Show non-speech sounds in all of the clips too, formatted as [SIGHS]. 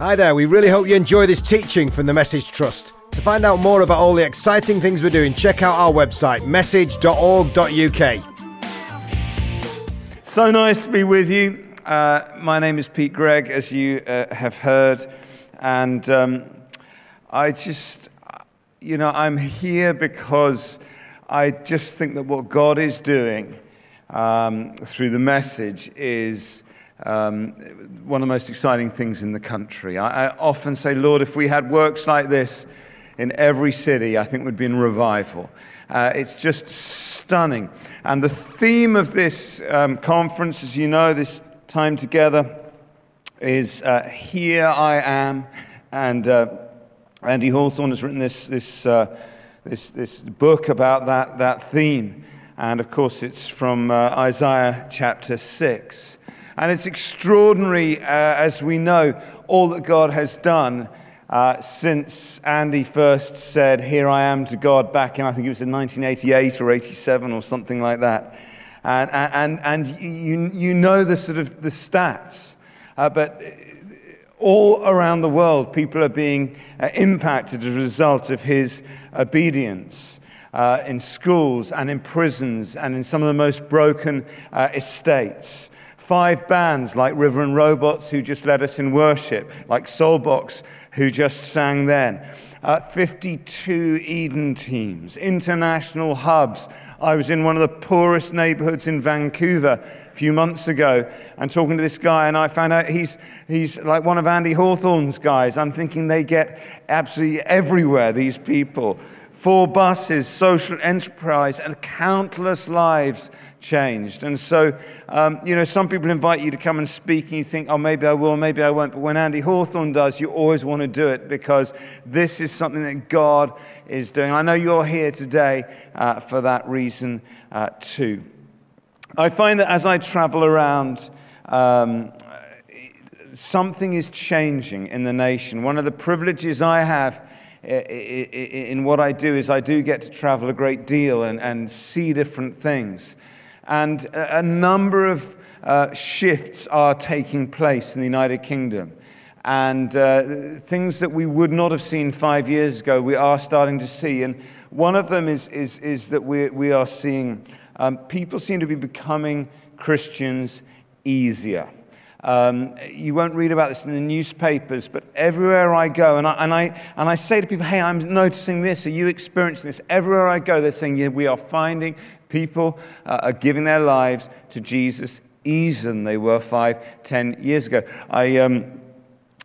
Hi there, we really hope you enjoy this teaching from the Message Trust. To find out more about all the exciting things we're doing, check out our website, message.org.uk. So nice to be with you. Uh, my name is Pete Greig, as you uh, have heard, and um, I just, you know, I'm here because I just think that what God is doing um, through the message is um, one of the most exciting things in the country. I, I, often say, Lord, if we had works like this in every city, I think we'd be in revival. Uh, it's just stunning. And the theme of this um, conference, as you know, this time together, is uh, Here I Am. And uh, Andy Hawthorne has written this, this, uh, this, this book about that, that theme. And of course, it's from uh, Isaiah chapter 6. And it's extraordinary, uh, as we know, all that God has done uh, since Andy first said, Here I am to God, back in, I think it was in 1988 or 87 or something like that. And, and, and you, you know the sort of the stats. Uh, but all around the world, people are being uh, impacted as a result of his obedience. Uh, in schools and in prisons and in some of the most broken uh, estates five bands like Rivers and Robots, who just led us in worship, like Soulbox, who just sang then. Uh, 52 Eden teams, international hubs. I was in one of the poorest neighborhoods in Vancouver a few months ago and talking to this guy, and I found out he's, he's like one of Andy Hawthorne's guys. I'm thinking they get absolutely everywhere, these people four buses, social enterprise, and countless lives changed. And so, um, you know, some people invite you to come and speak, and you think, oh, maybe I will, maybe I won't. But when Andy Hawthorne does, you always want to do it because this is something that God is doing. I know you're here today uh, for that reason, uh, too. I find that as I travel around, um, something is changing in the nation. One of the privileges I have in what I do is I do get to travel a great deal and, and see different things. And a, number of uh, shifts are taking place in the United Kingdom. And uh, things that we would not have seen five years ago, we are starting to see. And one of them is, is, is that we, we are seeing um, people seem to be becoming Christians easier. Um, you won't read about this in the newspapers, but everywhere I go, and I, and, I, and I say to people, hey, I'm noticing this. Are you experiencing this? Everywhere I go, they're saying, yeah, we are finding people uh, are giving their lives to Jesus easier than they were five, ten years ago. I, um,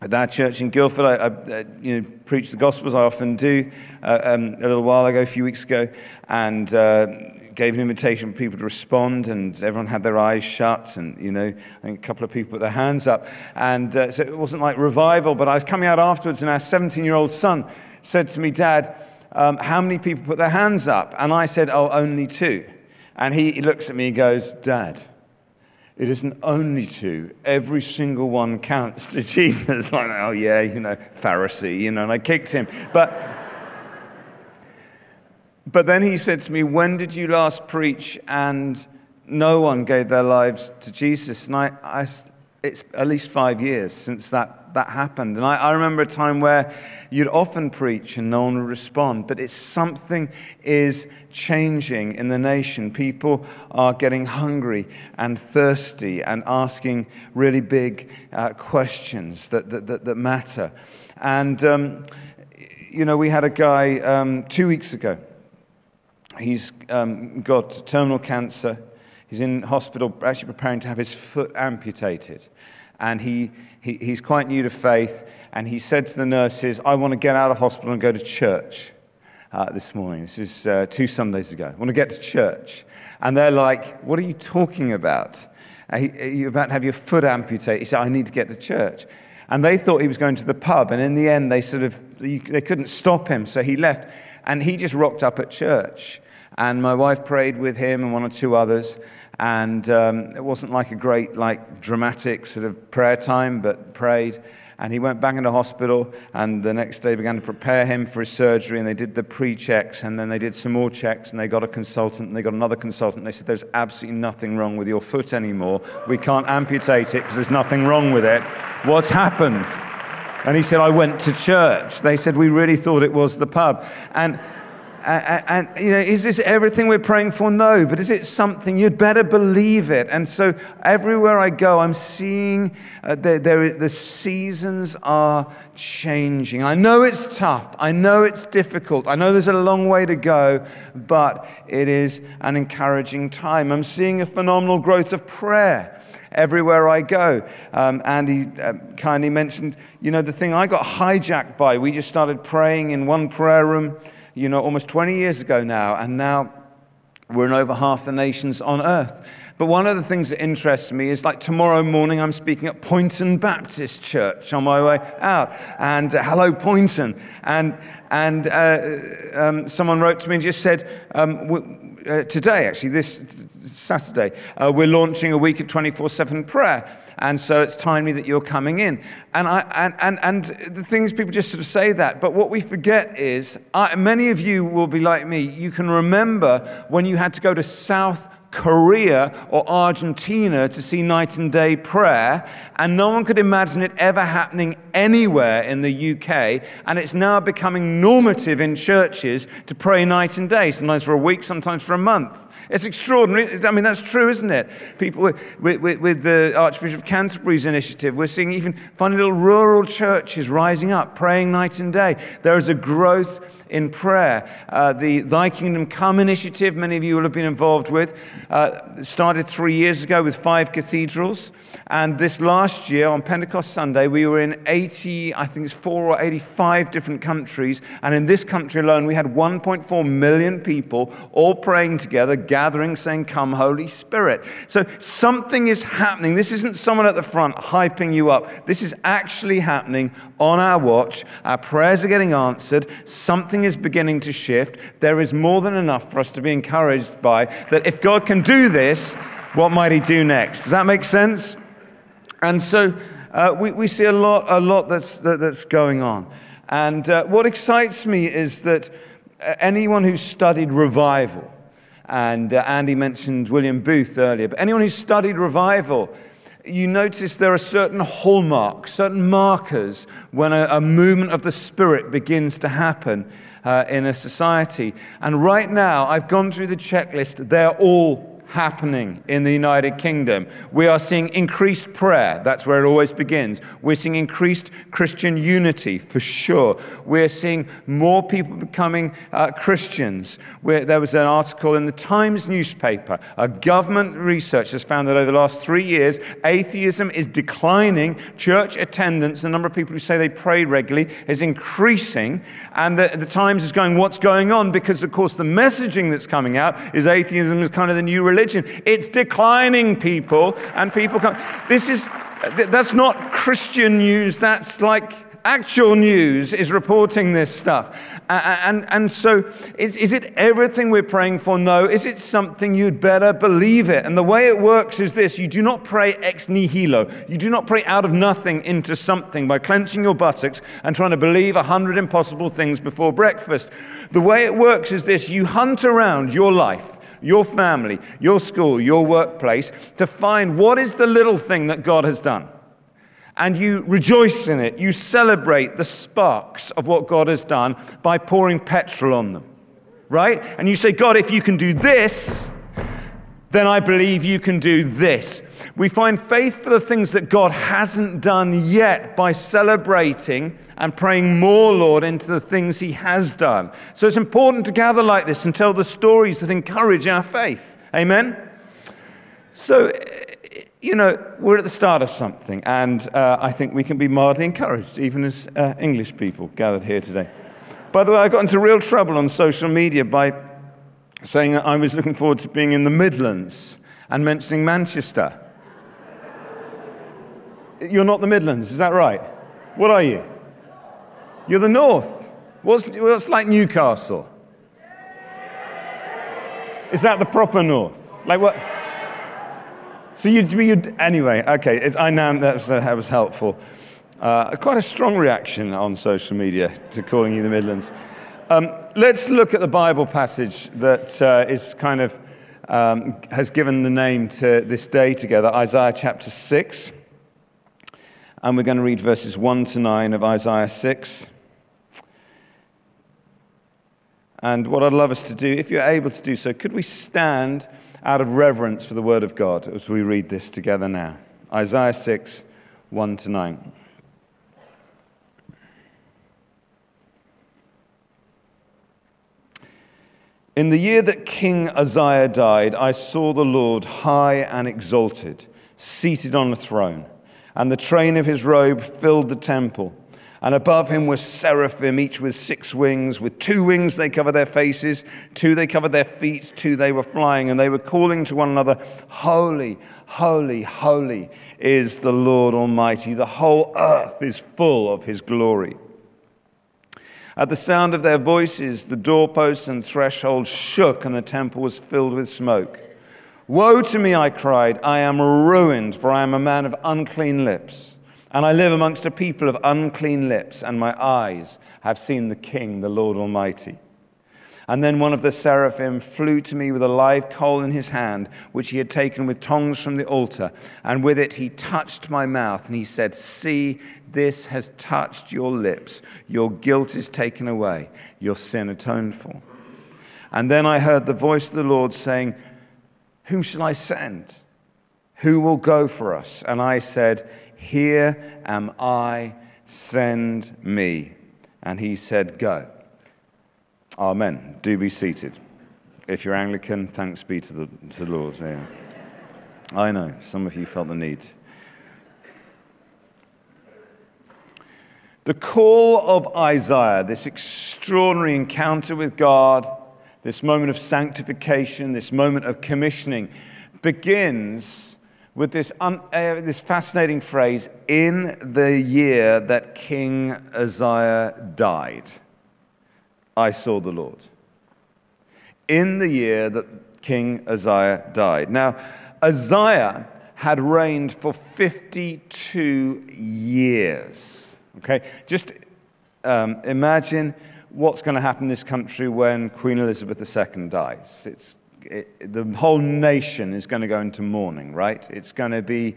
at our church in Guildford, I, I uh, you know, preach the Gospels. I often do. Uh, um, a little while ago, a few weeks ago, and uh, gave an invitation for people to respond, and everyone had their eyes shut, and you know, I think a couple of people put their hands up, and uh, so it wasn't like revival. But I was coming out afterwards, and our 17-year-old son said to me, "Dad, um, how many people put their hands up?" And I said, "Oh, only two." And he, looks at me and goes, "Dad." It isn't only two. Every single one counts to [LAUGHS] Jesus. Like, oh yeah, you know, Pharisee, you know, and I kicked him. But but then he said to me, When did you last preach and no one gave their lives to Jesus? And I, I it's at least five years since that, that happened. And I, I remember a time where you'd often preach and no one would respond, but it's something is changing in the nation. People are getting hungry and thirsty and asking really big uh, questions that, that, that, that, matter. And, um, you know, we had a guy um, two weeks ago He's um, got terminal cancer. He's in hospital, actually preparing to have his foot amputated. And he, he, he's quite new to faith. And he said to the nurses, I want to get out of hospital and go to church uh, this morning. This is uh, two Sundays ago. I want to get to church. And they're like, What are you talking about? Are you about to have your foot amputated? He said, I need to get to church. And they thought he was going to the pub. And in the end, they sort of, they couldn't stop him. So he left. And he just rocked up at church. And my wife prayed with him and one or two others. And um, it wasn't like a great, like, dramatic sort of prayer time, but prayed. And he went back into hospital, and the next day began to prepare him for his surgery. And they did the pre checks, and then they did some more checks, and they got a consultant, and they got another consultant. They said, There's absolutely nothing wrong with your foot anymore. We can't amputate it because there's nothing wrong with it. What's happened? And he said, I went to church. They said, We really thought it was the pub. And and, and, you know, is this everything we're praying for? No, but is it something? You'd better believe it. And so everywhere I go, I'm seeing uh, the, there, the seasons are changing. I know it's tough. I know it's difficult. I know there's a long way to go, but it is an encouraging time. I'm seeing a phenomenal growth of prayer everywhere I go. Um, Andy uh, kindly mentioned, you know, the thing I got hijacked by. We just started praying in one prayer room you know, almost 20 years ago now, and now we're in over half the nations on earth. But one of the things that interests me is like tomorrow morning, I'm speaking at Poynton Baptist Church on my way out. And uh, hello, Poynton. And, and uh, um, someone wrote to me and just said, um, uh, today, actually, this Saturday, uh, we're launching a week of 24 7 prayer. And so it's timely that you're coming in. And, I, and, and, and the things people just sort of say that. But what we forget is I, many of you will be like me. You can remember when you had to go to South Korea or Argentina to see night and day prayer, and no one could imagine it ever happening anywhere in the UK. And it's now becoming normative in churches to pray night and day, sometimes for a week, sometimes for a month. It's extraordinary. I mean, that's true, isn't it? People with, with, with, the Archbishop of Canterbury's initiative, we're seeing even funny little rural churches rising up, praying night and day. There is a growth in prayer. Uh, the Thy Kingdom Come initiative, many of you will have been involved with, uh, started three years ago with five cathedrals. And this last year on Pentecost Sunday, we were in 80, I think it's four or 85 different countries. And in this country alone, we had 1.4 million people all praying together, gathering, saying, Come, Holy Spirit. So something is happening. This isn't someone at the front hyping you up. This is actually happening on our watch. Our prayers are getting answered. Something is beginning to shift. There is more than enough for us to be encouraged by that if God can do this, what might he do next? Does that make sense? And so uh, we, we see a lot, a lot that's, that, that's going on. And uh, what excites me is that uh, anyone who's studied revival, and uh, Andy mentioned William Booth earlier, but anyone who's studied revival, you notice there are certain hallmarks, certain markers when a, a movement of the Spirit begins to happen uh, in a society. And right now, I've gone through the checklist, they're all happening in the United Kingdom. We are seeing increased prayer. That's where it always begins. We're seeing increased Christian unity, for sure. We're seeing more people becoming uh, Christians. We're, there was an article in the Times newspaper. A government research has found that over the last three years, atheism is declining. Church attendance, the number of people who say they pray regularly, is increasing. And the, the Times is going, What's going on? Because, of course, the messaging that's coming out is atheism is kind of the new religion religion. It's declining, people, and people come. This is, that's not Christian news, that's like actual news is reporting this stuff. And, and, so, is, is it everything we're praying for? No. Is it something you'd better believe it? And the way it works is this you do not pray ex nihilo. You do not pray out of nothing into something by clenching your buttocks and trying to believe a hundred impossible things before breakfast. The way it works is this you hunt around your life your family, your school, your workplace to find what is the little thing that God has done. And you rejoice in it. You celebrate the sparks of what God has done by pouring petrol on them. Right? And you say, God, if you can do this, then I believe you can do this. We find faith for the things that God hasn't done yet by celebrating and praying more, Lord, into the things He has done. So it's important to gather like this and tell the stories that encourage our faith. Amen? So, you know, we're at the start of something, and uh, I think we can be mildly encouraged, even as uh, English people gathered here today. By the way, I got into real trouble on social media by saying that I was looking forward to being in the Midlands and mentioning Manchester. You're not the Midlands, is that right? What are you? You're the North. What's, what's like Newcastle? Is that the proper North? Like what? So you'd, you'd anyway, okay, I know that was, that was helpful. Uh, quite a strong reaction on social media to calling you the Midlands. Um, let's look at the Bible passage that uh, is kind of um, has given the name to this day together, Isaiah chapter 6. And we're going to read verses 1 to 9 of Isaiah 6. And what I'd love us to do, if you're able to do so, could we stand out of reverence for the Word of God as we read this together now? Isaiah 6, 1 to 9. In the year that King Uzziah died, I saw the Lord high and exalted, seated on a throne, and the train of his robe filled the temple. And above him were seraphim, each with six wings. With two wings they covered their faces, two they covered their feet, two they were flying, and they were calling to one another, Holy, holy, holy is the Lord Almighty. The whole earth is full of his glory. At the sound of their voices, the doorposts and thresholds shook, and the temple was filled with smoke. Woe to me, I cried. I am ruined, for I am a man of unclean lips and I live amongst a people of unclean lips, and my eyes have seen the King, the Lord Almighty. And then one of the seraphim flew to me with a live coal in his hand, which he had taken with tongs from the altar. And with it he touched my mouth, and he said, See, this has touched your lips. Your guilt is taken away, your sin atoned for. And then I heard the voice of the Lord saying, Whom shall I send? Who will go for us? And I said, here am I, send me. And he said, Go. Amen. Do be seated. If you're Anglican, thanks be to the, to the Lord. Yeah. I know, some of you felt the need. The call of Isaiah, this extraordinary encounter with God, this moment of sanctification, this moment of commissioning, begins with this, un, uh, this fascinating phrase in the year that King Uzziah died, I saw the Lord. In the year that King Uzziah died. Now, Uzziah had reigned for 52 years. Okay, just um, imagine what's going to happen in this country when Queen Elizabeth II dies. It's it, the whole nation is going to go into mourning, right? It's going to be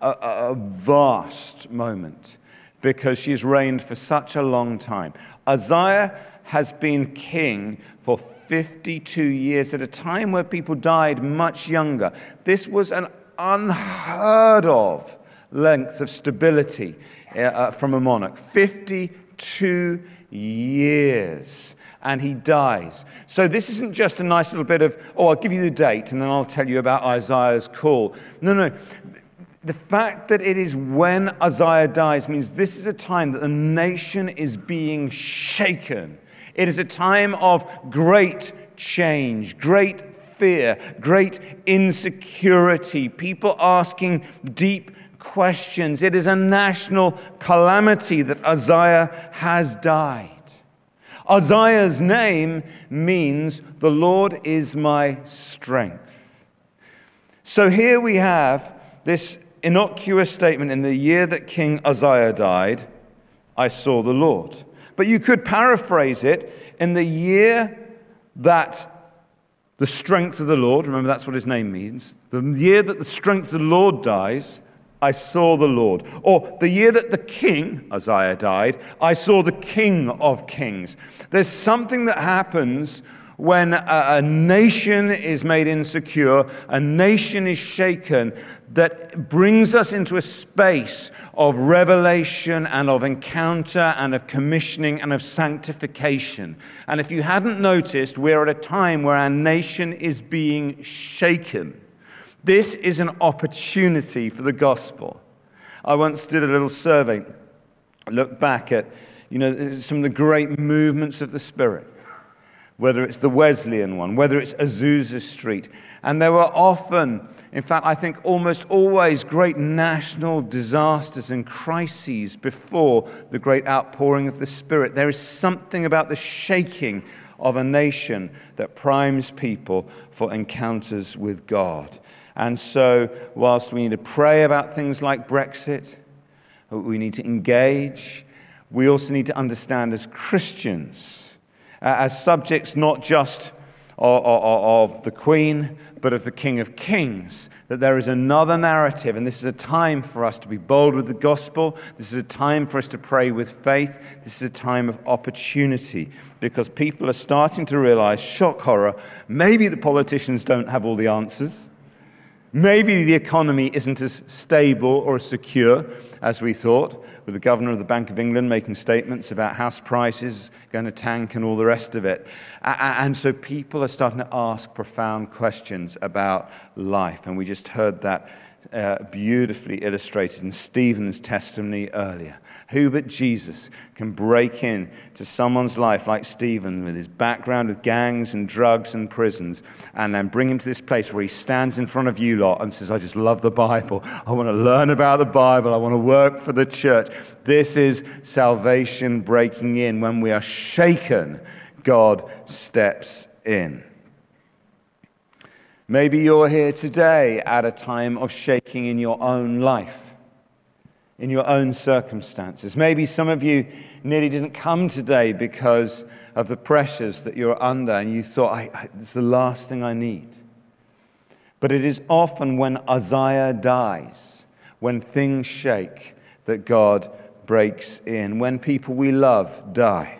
a, a vast moment because she's reigned for such a long time. Uzziah has been king for 52 years at a time where people died much younger. This was an unheard of length of stability uh, uh from a monarch 52 years and he dies. So this isn't just a nice little bit of, oh, I'll give you the date and then I'll tell you about Isaiah's call. No, no. The fact that it is when Isaiah dies means this is a time that the nation is being shaken. It is a time of great change, great fear, great insecurity, people asking deep questions. It is a national calamity that Isaiah has died. Isaiah's name means the Lord is my strength. So here we have this innocuous statement in the year that King Uzziah died, I saw the Lord. But you could paraphrase it in the year that the strength of the Lord, remember that's what his name means, the year that the strength of the Lord dies, I saw the Lord. Or the year that the king, Uzziah, died, I saw the king of kings. There's something that happens when a, a, nation is made insecure, a nation is shaken, that brings us into a space of revelation and of encounter and of commissioning and of sanctification. And if you hadn't noticed, we're at a time where our nation is being shaken. This is an opportunity for the gospel. I once did a little survey, looked back at you know, some of the great movements of the Spirit, whether it's the Wesleyan one, whether it's Azusa Street. And there were often, in fact, I think almost always great national disasters and crises before the great outpouring of the Spirit. There is something about the shaking of a nation that primes people for encounters with God. And so, whilst we need to pray about things like Brexit, we need to engage, we also need to understand as Christians, uh, as subjects not just of the Queen, but of the King of Kings. That there is another narrative, and this is a time for us to be bold with the gospel. This is a time for us to pray with faith. This is a time of opportunity because people are starting to realize shock horror maybe the politicians don't have all the answers. Maybe the economy isn't as stable or as secure as we thought, with the governor of the Bank of England making statements about house prices going to tank and all the rest of it. And so people are starting to ask profound questions about life. And we just heard that uh, beautifully illustrated in Stephen's testimony earlier. Who but Jesus can break in to someone's life like Stephen with his background with gangs and drugs and prisons and then bring him to this place where he stands in front of you lot and says, I just love the Bible. I want to learn about the Bible. I want to work for the church. This is salvation breaking in. When we are shaken, God steps in. Maybe you're here today at a time of shaking in your own life, in your own circumstances. Maybe some of you nearly didn't come today because of the pressures that you're under, and you thought, I, I, it's the last thing I need. But it is often when Uzziah dies, when things shake, that God breaks in, when people we love die,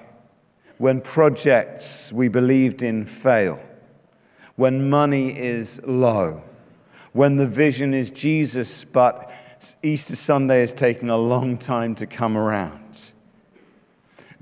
when projects we believed in fail when money is low, when the vision is Jesus, but Easter Sunday is taking a long time to come around.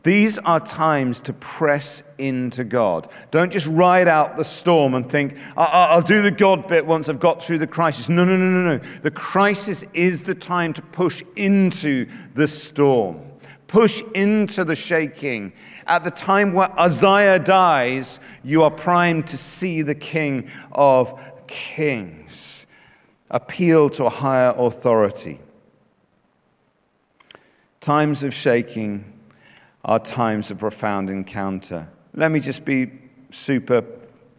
These are times to press into God. Don't just ride out the storm and think, I'll do the God bit once I've got through the crisis. No, no, no, no, no. The crisis is the time to push into the storm push into the shaking. At the time where Uzziah dies, you are primed to see the King of Kings. Appeal to a higher authority. Times of shaking are times of profound encounter. Let me just be super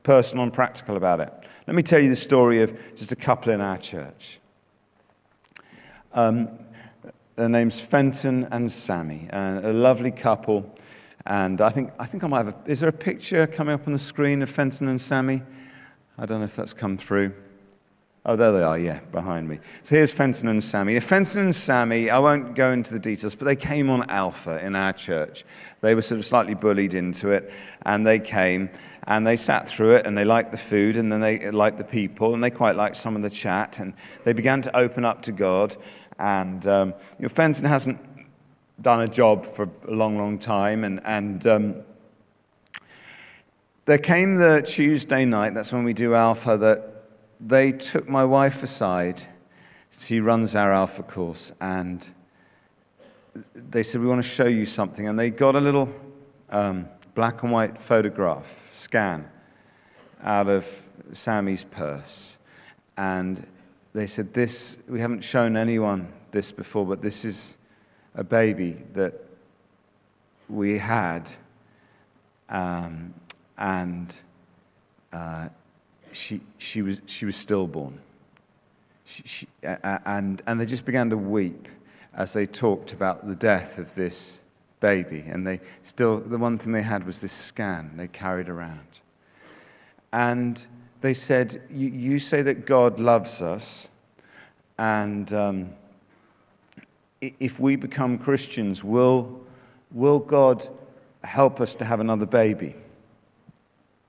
personal and practical about it. Let me tell you the story of just a couple in our church. Um, their name's Fenton and Sammy, and a lovely couple. And I think, I think I might have. A, is there a picture coming up on the screen of Fenton and Sammy? I don't know if that's come through. Oh, there they are, yeah, behind me. So here's Fenton and Sammy. Fenton and Sammy, I won't go into the details, but they came on Alpha in our church. They were sort of slightly bullied into it, and they came and they sat through it, and they liked the food, and then they liked the people, and they quite liked some of the chat, and they began to open up to God. And um, you know, Fenton hasn't done a job for a long, long time. And, and um, there came the Tuesday night, that's when we do Alpha, that they took my wife aside. She runs our Alpha course. And they said, We want to show you something. And they got a little um, black and white photograph scan out of Sammy's purse. And they said, This, we haven't shown anyone this before, but this is a baby that we had, um, and uh, she, she, was, she was stillborn. She, she, uh, and, and they just began to weep as they talked about the death of this baby. And they still, the one thing they had was this scan they carried around. And they said, You, say that God loves us, and um, if we become Christians, will, will God help us to have another baby?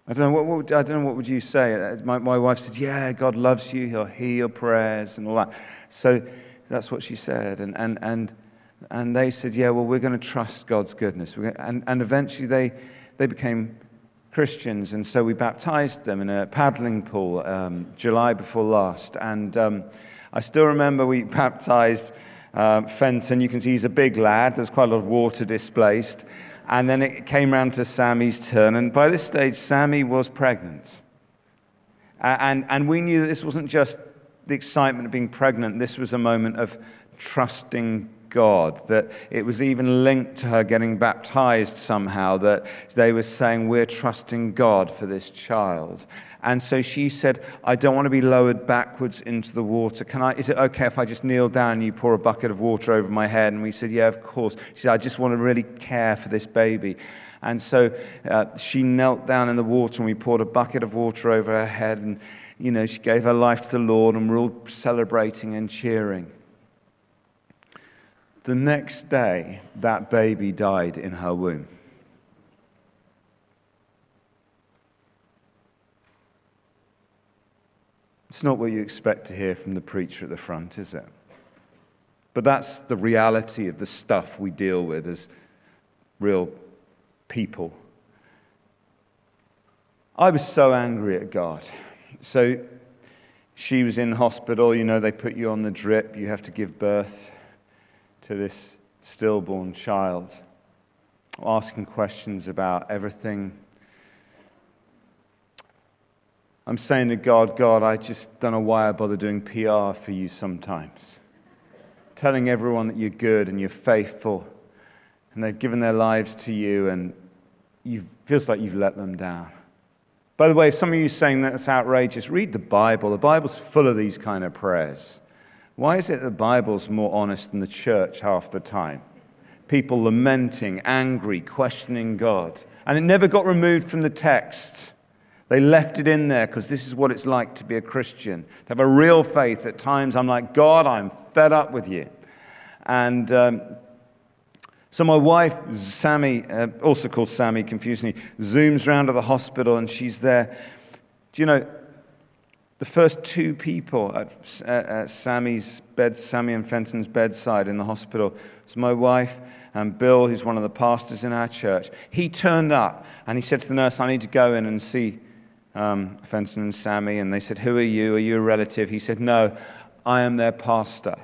I don't know what, what, I don't know what would you say. Uh, my, my wife said, "Yeah, God loves you. He'll hear your prayers and all that." So that's what she said, and and and and they said, "Yeah, well, we're going to trust God's goodness." And and eventually they they became Christians, and so we baptized them in a paddling pool um, July before last. And um, I still remember we [LAUGHS] baptized uh, Fenton. You can see he's a big lad. There's quite a lot of water displaced. And then it came around to Sammy's turn, and by this stage, Sammy was pregnant. And, and we knew that this wasn't just the excitement of being pregnant, this was a moment of trusting God, that it was even linked to her getting baptized somehow, that they were saying, We're trusting God for this child. And so she said, I don't want to be lowered backwards into the water. Can I, is it okay if I just kneel down and you pour a bucket of water over my head? And we said, Yeah, of course. She said, I just want to really care for this baby. And so uh, she knelt down in the water and we poured a bucket of water over her head. And, you know, she gave her life to the Lord and we're all celebrating and cheering. The next day, that baby died in her womb. It's not what you expect to hear from the preacher at the front, is it? But that's the reality of the stuff we deal with as real people. I was so angry at God. So she was in hospital, you know, they put you on the drip, you have to give birth to this stillborn child, asking questions about everything I'm saying to God, God, I just don't know why I bother doing PR for you sometimes. Telling everyone that you're good and you're faithful, and they've given their lives to you, and it feels like you've let them down. By the way, if some of you are saying that's outrageous, read the Bible. The Bible's full of these kind of prayers. Why is it the Bible's more honest than the church half the time? People lamenting, angry, questioning God. And it never got removed from the text. They left it in there because this is what it's like to be a Christian. To have a real faith. At times, I'm like, God, I'm fed up with you. And um, so my wife, Sammy, uh, also called Sammy, confusingly, zooms round to the hospital and she's there. Do you know, the first two people at, at Sammy's bed, Sammy and Fenton's bedside in the hospital was my wife and Bill, who's one of the pastors in our church. He turned up and he said to the nurse, I need to go in and see um, Fenton and Sammy, and they said, Who are you? Are you a relative? He said, No, I am their pastor.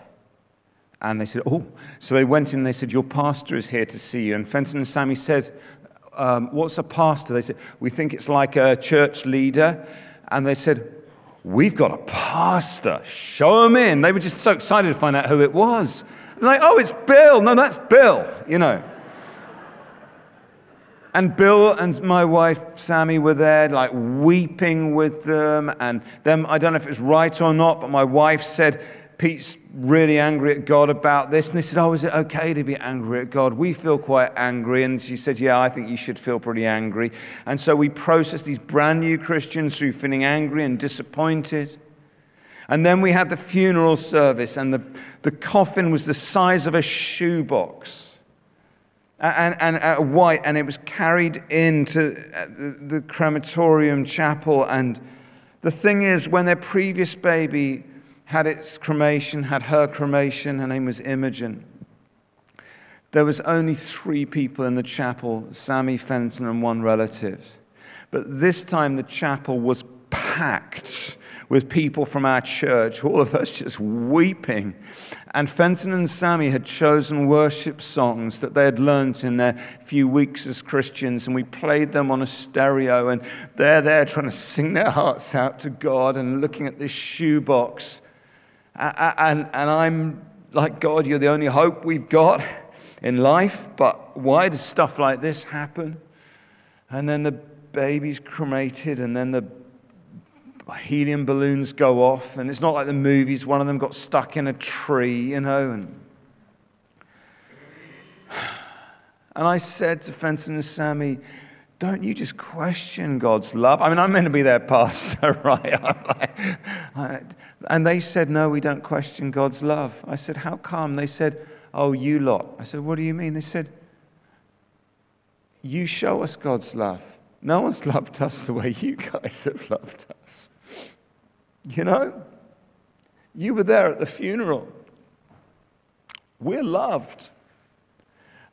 And they said, Oh. So they went in and they said, Your pastor is here to see you. And Fenton and Sammy said, um, What's a pastor? They said, We think it's like a church leader. And they said, We've got a pastor. Show him in. They were just so excited to find out who it was. And like, Oh, it's Bill. No, that's Bill, you know. And Bill and my wife Sammy were there, like weeping with them. And then I don't know if it was right or not, but my wife said, Pete's really angry at God about this. And they said, Oh, is it okay to be angry at God? We feel quite angry. And she said, Yeah, I think you should feel pretty angry. And so we processed these brand new Christians through feeling angry and disappointed. And then we had the funeral service, and the, the coffin was the size of a shoebox and, and uh, white, and it was carried into uh, the, the crematorium chapel. And the thing is, when their previous baby had its cremation, had her cremation, her name was Imogen. There was only three people in the chapel, Sammy Fenton and one relative. But this time the chapel was packed with people from our church, all of us just weeping. And Fenton and Sammy had chosen worship songs that they had learnt in their few weeks as Christians, and we played them on a stereo, and they're there trying to sing their hearts out to God and looking at this shoebox. And, and I'm like, God, you're the only hope we've got in life, but why does stuff like this happen? And then the baby's cremated, and then the helium balloons go off, and it's not like the movies. One of them got stuck in a tree, you know. And, [SIGHS] and I said to Fenton and Sammy, don't you just question God's love? I mean, I'm meant to be their pastor, [LAUGHS] right? and they said, No, we don't question God's love. I said, How come? They said, Oh, you lot. I said, What do you mean? They said, You show us God's love. No one's [LAUGHS] loved us the way you guys have loved us. You know, you were there at the funeral. We're loved.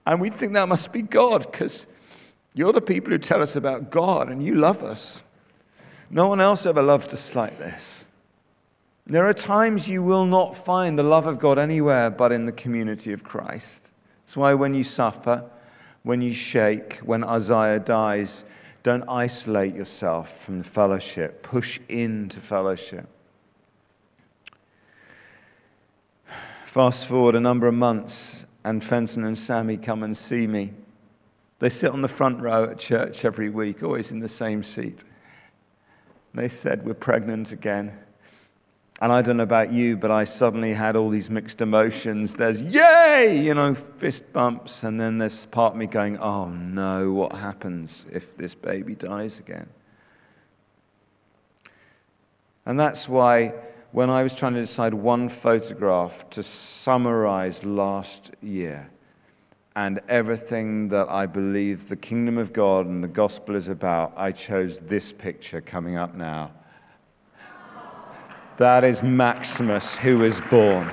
And we think that must be God because you're the people who tell us about God and you love us. No one else ever loved us like this. There are times you will not find the love of God anywhere but in the community of Christ. That's why when you suffer, when you shake, when Isaiah dies, don't isolate yourself from the fellowship, push into fellowship. Fast forward a number of months, and Fenton and Sammy come and see me. They sit on the front row at church every week, always in the same seat. They said, We're pregnant again. And I don't know about you, but I suddenly had all these mixed emotions. There's yay, you know, fist bumps, and then there's part of me going, oh no, what happens if this baby dies again? And that's why when I was trying to decide one photograph to summarize last year and everything that I believe the kingdom of God and the gospel is about, I chose this picture coming up now. That is Maximus, who was born.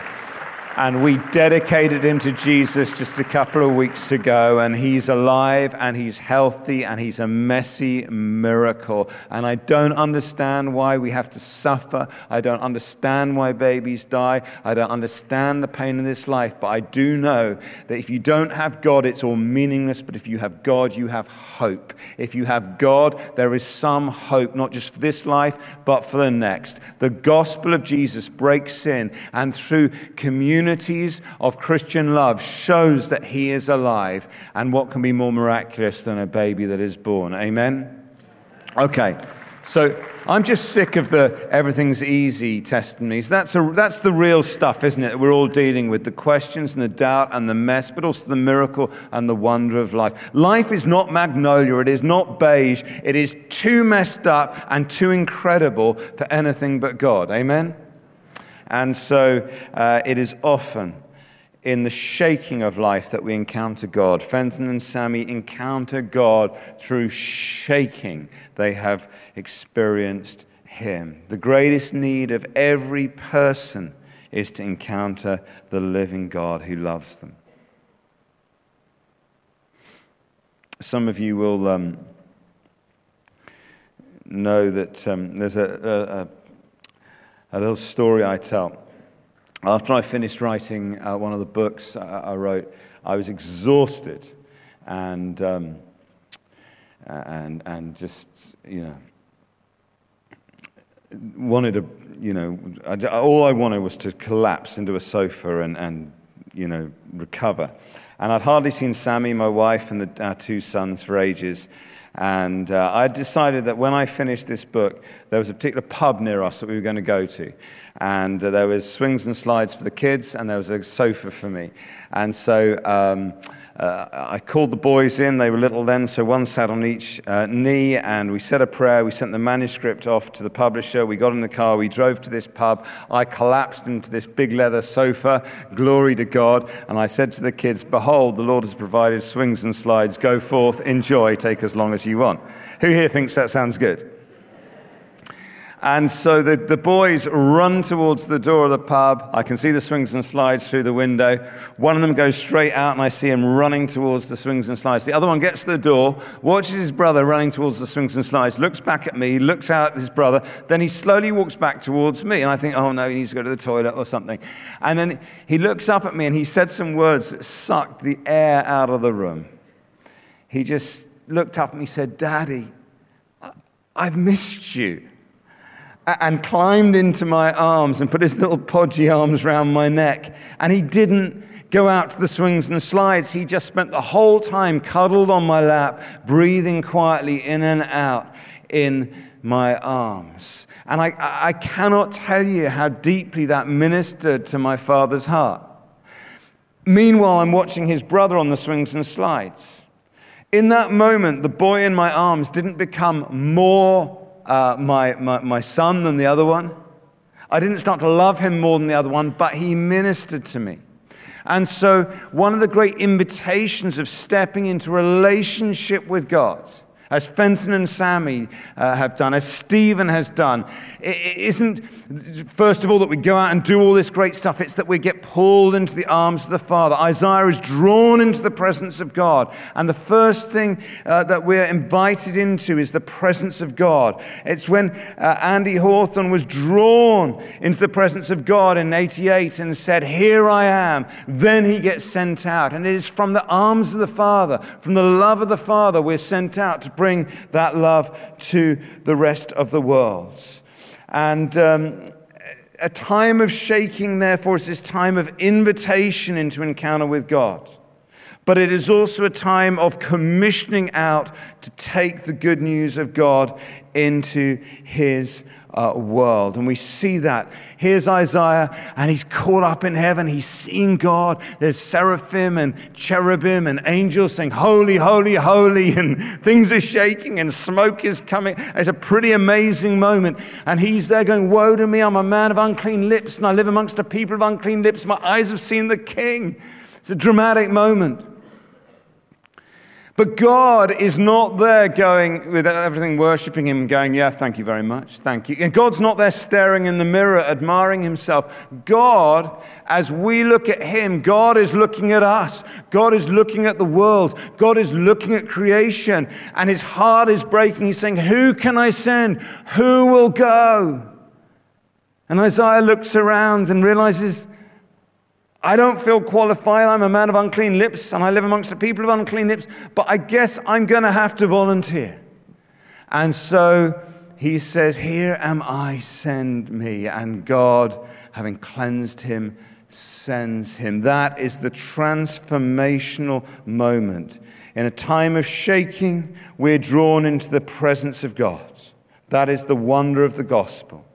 And we dedicated him to Jesus just a couple of weeks ago, and he's alive and he's healthy and he's a messy miracle. And I don't understand why we have to suffer. I don't understand why babies die. I don't understand the pain in this life. But I do know that if you don't have God, it's all meaningless. But if you have God, you have hope. If you have God, there is some hope, not just for this life, but for the next. The gospel of Jesus breaks in, and through community, communities of Christian love shows that he is alive. And what can be more miraculous than a baby that is born? Amen? Okay, so I'm just sick of the everything's easy testimonies. That's, a, that's the real stuff, isn't it? We're all dealing with the questions and the doubt and the mess, but also the miracle and the wonder of life. Life is not magnolia, it is not beige, it is too messed up and too incredible for anything but God. Amen? And so uh, it is often in the shaking of life that we encounter God. Fenton and Sammy encounter God through shaking. They have experienced Him. The greatest need of every person is to encounter the living God who loves them. Some of you will um, know that um, there's a, a, a a little story I tell. After I finished writing uh, one of the books I, wrote, I was exhausted and, um, and, and just, you know, wanted to, you know, all I wanted was to collapse into a sofa and, and, you know, recover. And I'd hardly seen Sammy, my wife, and the, our two sons for ages. And uh, I decided that when I finished this book, there was a particular pub near us that we were going to go to. And uh, there was swings and slides for the kids, and there was a sofa for me. And so um, uh, I called the boys in. They were little then, so one sat on each uh, knee, and we said a prayer. We sent the manuscript off to the publisher. We got in the car. We drove to this pub. I collapsed into this big leather sofa. Glory to God. And I said to the kids, Behold, the Lord has provided swings and slides. Go forth, enjoy, take as long as you want. Who here thinks that sounds good? And so the, the boys run towards the door of the pub. I can see the swings and slides through the window. One of them goes straight out, and I see him running towards the swings and slides. The other one gets to the door, watches his brother running towards the swings and slides, looks back at me, looks out at his brother. Then he slowly walks back towards me. And I think, oh no, he needs to go to the toilet or something. And then he looks up at me and he said some words that sucked the air out of the room. He just looked up and he said, Daddy, I've missed you and climbed into my arms and put his little podgy arms around my neck. And he didn't go out to the swings and slides. He just spent the whole time cuddled on my lap, breathing quietly in and out in my arms. And I, I cannot tell you how deeply that ministered to my father's heart. Meanwhile, I'm watching his brother on the swings and slides. In that moment, the boy in my arms didn't become more uh, my, my, my son than the other one. I didn't start to love him more than the other one, but he ministered to me. And so, one of the great invitations of stepping into relationship with God as Fenton and Sammy uh, have done, as Stephen has done. It isn't, first of all, that we go out and do all this great stuff, it's that we get pulled into the arms of the Father. Isaiah is drawn into the presence of God. And the first thing uh, that we're invited into is the presence of God. It's when uh, Andy Hawthorne was drawn into the presence of God in 88 and said, Here I am. Then he gets sent out. And it is from the arms of the Father, from the love of the Father, we're sent out to bring that love to the rest of the world. And um, a time of shaking, therefore, is this time of invitation into encounter with God. But it is also a time of commissioning out to take the good news of God into his uh, world. And we see that. Here's Isaiah, and he's caught up in heaven. He's seeing God. There's seraphim and cherubim and angels saying, Holy, holy, holy. [LAUGHS] And things are shaking and smoke is coming. It's a pretty amazing moment. And he's there going, Woe to me, I'm a man of unclean lips, and I live amongst a people of unclean lips. My eyes have seen the king. It's a dramatic moment. But God is not there going with everything, worshiping Him, going, Yeah, thank you very much, thank you. And God's not there staring in the mirror, admiring Himself. God, as we look at Him, God is looking at us. God is looking at the world. God is looking at creation. And His heart is breaking. He's saying, Who can I send? Who will go? And Isaiah looks around and realizes, I don't feel qualified. I'm a man of unclean lips and I live amongst the people of unclean lips, but I guess I'm going to have to volunteer. And so he says, Here am I, send me. And God, having cleansed him, sends him. That is the transformational moment. In a time of shaking, we're drawn into the presence of God. That is the wonder of the gospel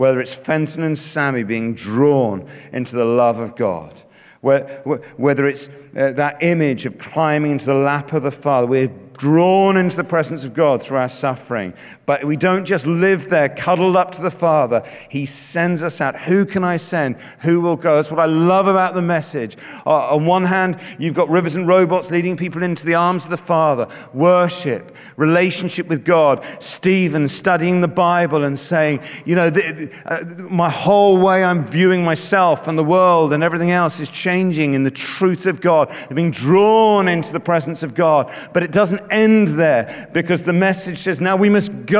whether it's Fenton and Sammy being drawn into the love of God, whether it's uh, that image of climbing into the lap of the Father, we're drawn into the presence of God through our suffering. But we don't just live there cuddled up to the Father. He sends us out. Who can I send? Who will go? That's what I love about the message. Uh, on one hand, you've got rivers and robots leading people into the arms of the Father, worship, relationship with God. Stephen studying the Bible and saying, you know, the, uh, my whole way I'm viewing myself and the world and everything else is changing in the truth of God. They're being drawn into the presence of God. But it doesn't end there because the message says now we must go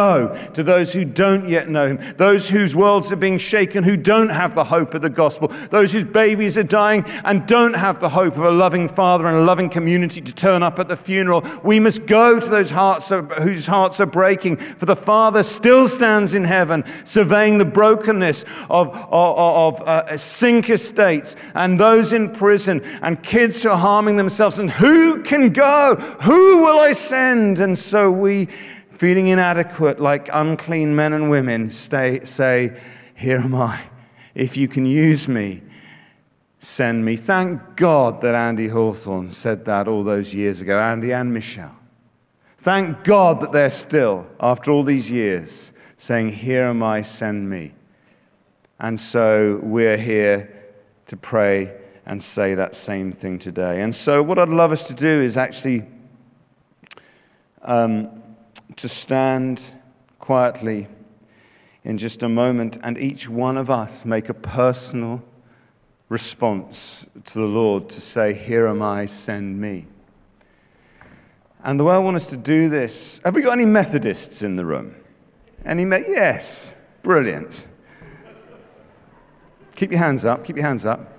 to those who don't yet know him, those whose worlds are being shaken, who don't have the hope of the gospel, those whose babies are dying and don't have the hope of a loving father and a loving community to turn up at the funeral. We must go to those hearts whose hearts are breaking, for the Father still stands in heaven, surveying the brokenness of, of, of uh, sink estates and those in prison and kids who are harming themselves. And who can go? Who will I send? And so we, feeling inadequate like unclean men and women, stay, say, Here am I. If you can use me, send me. Thank God that Andy Hawthorne said that all those years ago, Andy and Michelle. Thank God that they're still, after all these years, saying, Here am I, send me. And so we're here to pray and say that same thing today. And so, what I'd love us to do is actually um, to stand quietly in just a moment and each one of us make a personal response to the Lord to say, Here am I, send me. And the way I want us to do this, have we got any Methodists in the room? Any? Me- yes, brilliant. Keep your hands up, keep your hands up.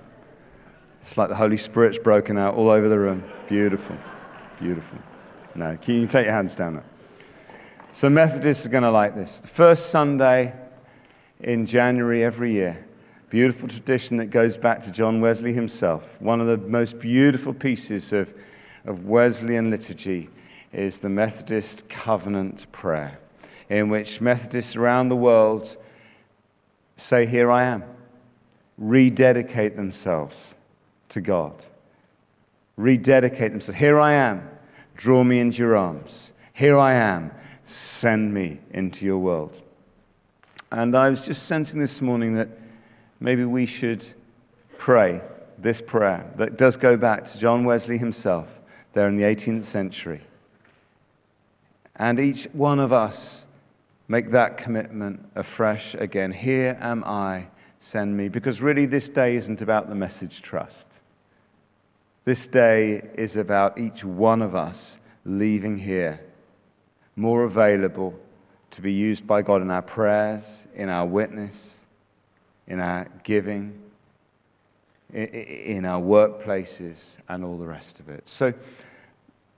It's like the Holy Spirit's broken out all over the room. Beautiful, beautiful. No, can you take your hands down now? So, Methodists are going to like this. The first Sunday in January every year, beautiful tradition that goes back to John Wesley himself. One of the most beautiful pieces of, of Wesleyan liturgy is the Methodist covenant prayer, in which Methodists around the world say, Here I am, rededicate themselves to God, rededicate themselves. Here I am Draw me into your arms. Here I am. Send me into your world. And I was just sensing this morning that maybe we should pray this prayer that does go back to John Wesley himself there in the 18th century. And each one of us make that commitment afresh again. Here am I, send me. Because really, this day isn't about the message trust. This day is about each one of us leaving here more available to be used by God in our prayers, in our witness, in our giving, in our workplaces, and all the rest of it. So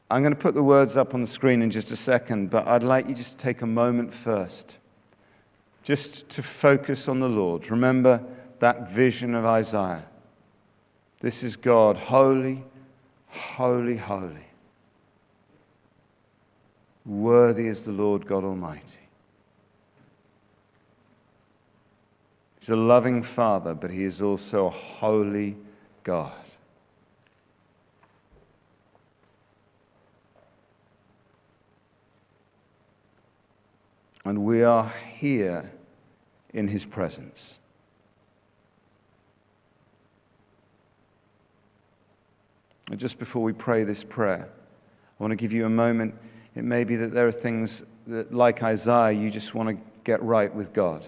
I'm going to put the words up on the screen in just a second, but I'd like you just to take a moment first just to focus on the Lord. Remember that vision of Isaiah. This is God, holy, holy, holy. Worthy is the Lord God Almighty. He's a loving Father, but He is also a holy God. And we are here in His presence. And just before we pray this prayer, I want to give you a moment. It may be that there are things that, like Isaiah, you just want to get right with God.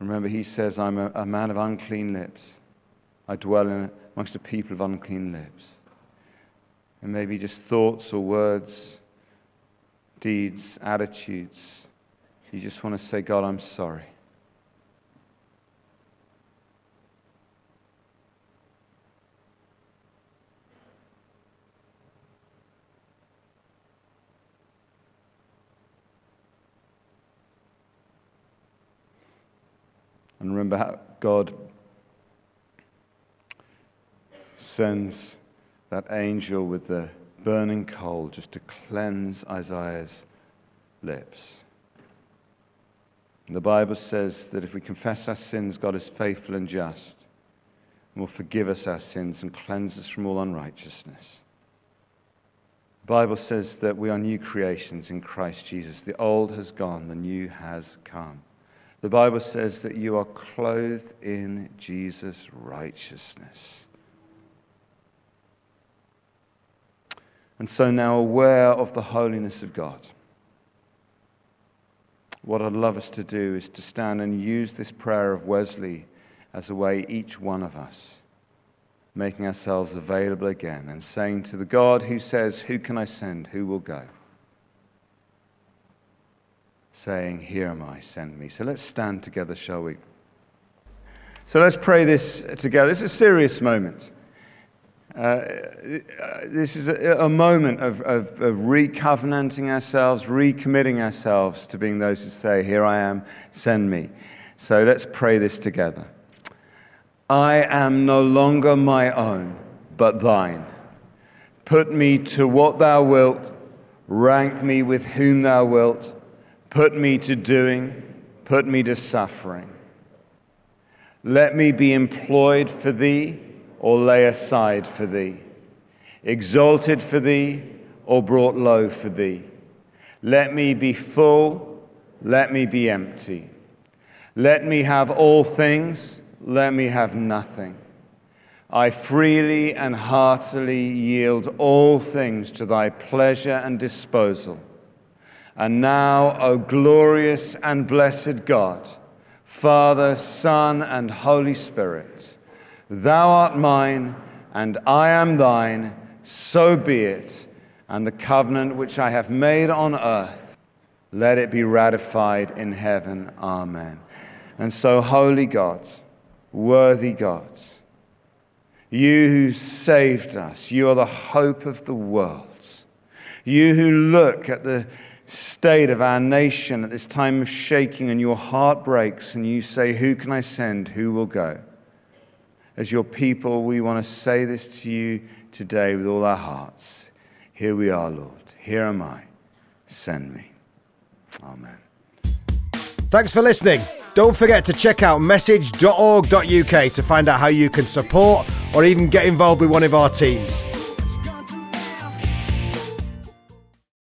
Remember, he says, I'm a, a man of unclean lips. I dwell in, amongst a people of unclean lips. And maybe just thoughts or words, deeds, attitudes. You just want to say, God, I'm sorry. And remember how God sends that angel with the burning coal just to cleanse Isaiah's lips. And the Bible says that if we confess our sins, God is faithful and just and will forgive us our sins and cleanse us from all unrighteousness. The Bible says that we are new creations in Christ Jesus. The old has gone, the new has come. The Bible says that you are clothed in Jesus' righteousness. And so now, aware of the holiness of God, what I'd love us to do is to stand and use this prayer of Wesley as a way each one of us making ourselves available again and saying to the God who says, Who can I send? Who will go? Saying, Here am I, send me. So let's stand together, shall we? So let's pray this together. This is a serious moment. Uh, this is a, a moment of, of, of recovenanting ourselves, recommitting ourselves to being those who say, Here I am, send me. So let's pray this together. I am no longer my own, but thine. Put me to what thou wilt, rank me with whom thou wilt Put me to doing, put me to suffering. Let me be employed for thee or lay aside for thee, exalted for thee or brought low for thee. Let me be full, let me be empty. Let me have all things, let me have nothing. I freely and heartily yield all things to thy pleasure and disposal and now, O glorious and blessed God, Father, Son, and Holy Spirit, thou art mine, and I am thine, so be it. And the covenant which I have made on earth, let it be ratified in heaven. Amen. And so, holy God, worthy God, you who saved us, you are the hope of the world. You who look at the state of our nation at this time of shaking and your heart breaks and you say, Who can I send? Who will go? As your people, we want to say this to you today with all our hearts. Here we are, Lord. Here am I. Send me. Amen. Thanks for listening. Don't forget to check out message.org.uk to find out how you can support or even get involved with one of our teams.